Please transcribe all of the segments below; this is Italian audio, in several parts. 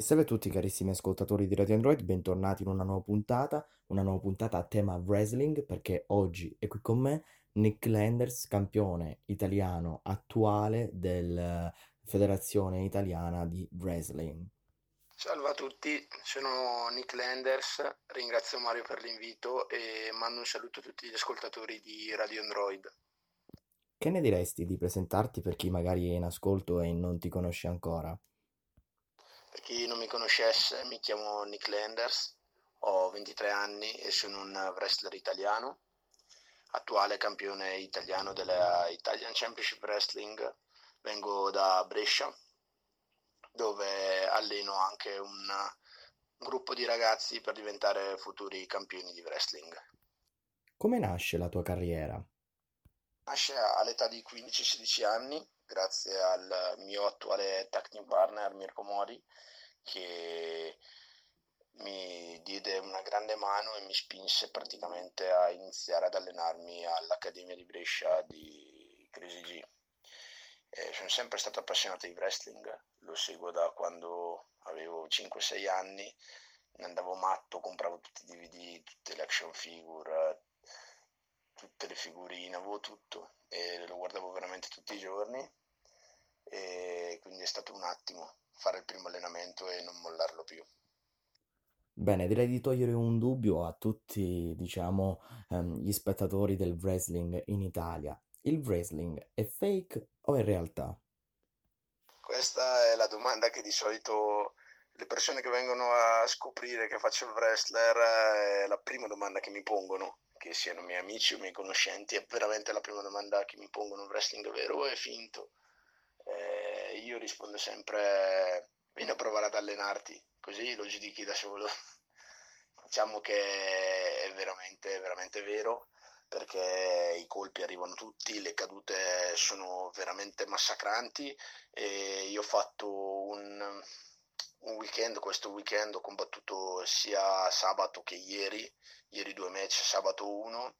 E salve a tutti carissimi ascoltatori di Radio Android, bentornati in una nuova puntata, una nuova puntata a tema wrestling perché oggi è qui con me Nick Landers, campione italiano attuale della Federazione Italiana di Wrestling. Salve a tutti, sono Nick Landers, ringrazio Mario per l'invito e mando un saluto a tutti gli ascoltatori di Radio Android. Che ne diresti di presentarti per chi magari è in ascolto e non ti conosce ancora? Per chi non mi conoscesse, mi chiamo Nick Landers, ho 23 anni e sono un wrestler italiano, attuale campione italiano della Italian Championship Wrestling. Vengo da Brescia, dove alleno anche un gruppo di ragazzi per diventare futuri campioni di wrestling. Come nasce la tua carriera? Nasce all'età di 15-16 anni grazie al mio attuale tag partner Mirko Mori che mi diede una grande mano e mi spinse praticamente a iniziare ad allenarmi all'Accademia di Brescia di Crazy G. Eh, sono sempre stato appassionato di wrestling, lo seguo da quando avevo 5-6 anni, ne andavo matto, compravo tutti i DVD, tutte le action figure, tutte le figurine, avevo tutto e lo guardavo veramente tutti i giorni e quindi è stato un attimo fare il primo allenamento e non mollarlo più. Bene, direi di togliere un dubbio a tutti, diciamo, ehm, gli spettatori del wrestling in Italia. Il wrestling è fake o è realtà? Questa è la domanda che di solito le persone che vengono a scoprire che faccio il wrestler è la prima domanda che mi pongono che siano miei amici o miei conoscenti, è veramente la prima domanda che mi pongono, wrestling vero o è finto? Eh, io rispondo sempre, vieni a provare ad allenarti, così lo giudichi da solo. diciamo che è veramente, veramente vero, perché i colpi arrivano tutti, le cadute sono veramente massacranti e io ho fatto un, un weekend, questo weekend ho combattuto sia sabato che ieri, ieri due match, sabato uno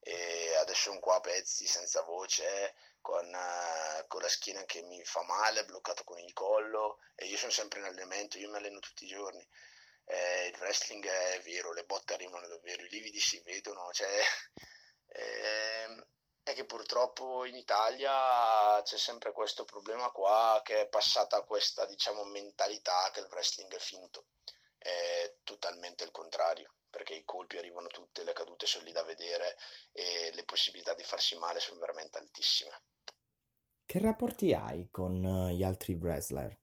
e adesso sono qua a pezzi senza voce con, uh, con, la schiena che mi fa male, bloccato con il collo e io sono sempre in allenamento, io mi alleno tutti i giorni. Eh, il wrestling è vero, le botte arrivano davvero, i lividi si vedono, cioè, eh, è che purtroppo in Italia c'è sempre questo problema qua che è passata questa diciamo mentalità che il wrestling è finto è totalmente il contrario perché i colpi arrivano tutte, le cadute sono lì da vedere e le possibilità di farsi male sono veramente altissime. Che rapporti hai con eh, gli altri wrestler?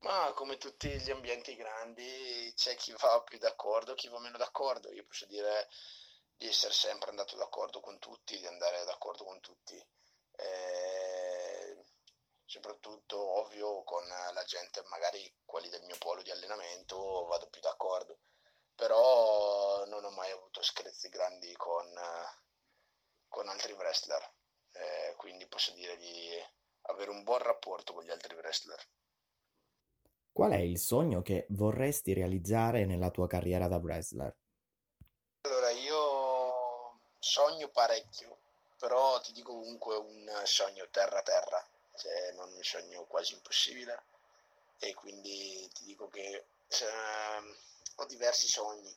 Ma come tutti gli ambienti grandi c'è chi va più d'accordo, chi va meno d'accordo. Io posso dire di essere sempre andato d'accordo con tutti, di andare tutti. Eh, soprattutto ovvio con la gente, magari quelli del mio polo di allenamento, vado più d'accordo. Però non ho mai avuto screzi grandi con, con altri wrestler, eh, quindi posso dire di avere un buon rapporto con gli altri wrestler. Qual è il sogno che vorresti realizzare nella tua carriera da wrestler? Allora, io sogno parecchio, però ti dico comunque un sogno terra-terra, cioè non un sogno quasi impossibile. E quindi ti dico che eh, ho diversi sogni,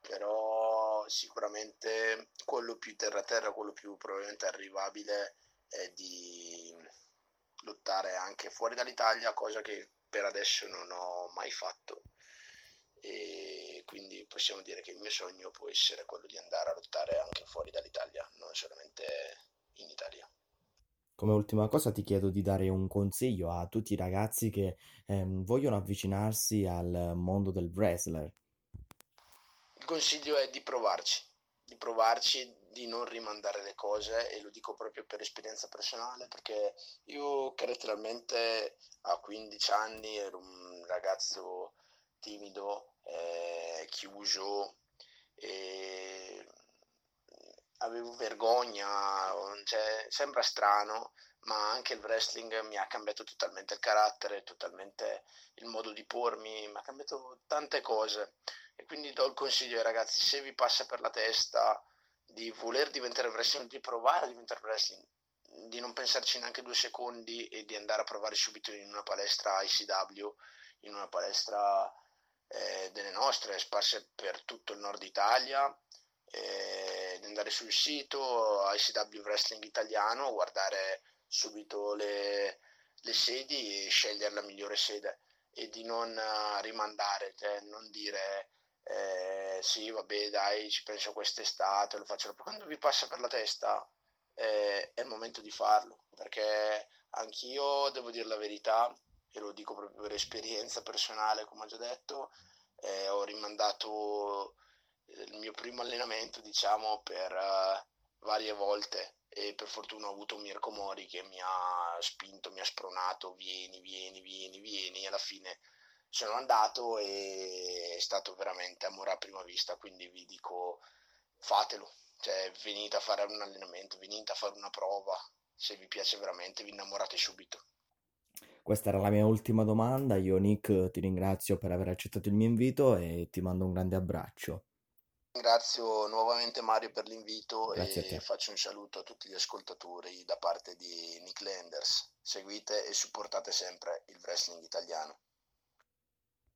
però sicuramente quello più terra-terra, quello più probabilmente arrivabile è di lottare anche fuori dall'Italia, cosa che per adesso non ho mai fatto. E quindi possiamo dire che il mio sogno può essere quello di andare a lottare anche fuori dall'Italia, non solamente in Italia. Come ultima cosa ti chiedo di dare un consiglio a tutti i ragazzi che ehm, vogliono avvicinarsi al mondo del wrestler. Il consiglio è di provarci, di provarci, di non rimandare le cose e lo dico proprio per esperienza personale perché io caratterialmente a 15 anni ero un ragazzo timido, eh, chiuso e avevo vergogna, cioè, sembra strano, ma anche il wrestling mi ha cambiato totalmente il carattere, totalmente il modo di pormi, mi ha cambiato tante cose. E quindi do il consiglio ai ragazzi se vi passa per la testa di voler diventare wrestling, di provare a diventare wrestling, di non pensarci neanche due secondi e di andare a provare subito in una palestra ICW in una palestra eh, delle nostre, sparse per tutto il nord Italia, eh, andare sul sito ICW Wrestling Italiano, guardare subito le, le sedi e scegliere la migliore sede e di non uh, rimandare, cioè non dire eh, sì vabbè dai ci penso quest'estate, lo faccio. Quando vi passa per la testa eh, è il momento di farlo perché anch'io devo dire la verità e lo dico proprio per esperienza personale come ho già detto eh, ho rimandato il mio primo allenamento diciamo per uh, varie volte. E per fortuna ho avuto Mirko Mori che mi ha spinto, mi ha spronato, vieni, vieni, vieni, vieni, e alla fine sono andato e è stato veramente amore a prima vista, quindi vi dico fatelo, cioè venite a fare un allenamento, venite a fare una prova, se vi piace veramente vi innamorate subito. Questa era la mia ultima domanda, io Nick ti ringrazio per aver accettato il mio invito e ti mando un grande abbraccio. Ringrazio nuovamente Mario per l'invito Grazie e faccio un saluto a tutti gli ascoltatori da parte di Nick Lenders. Seguite e supportate sempre il wrestling italiano.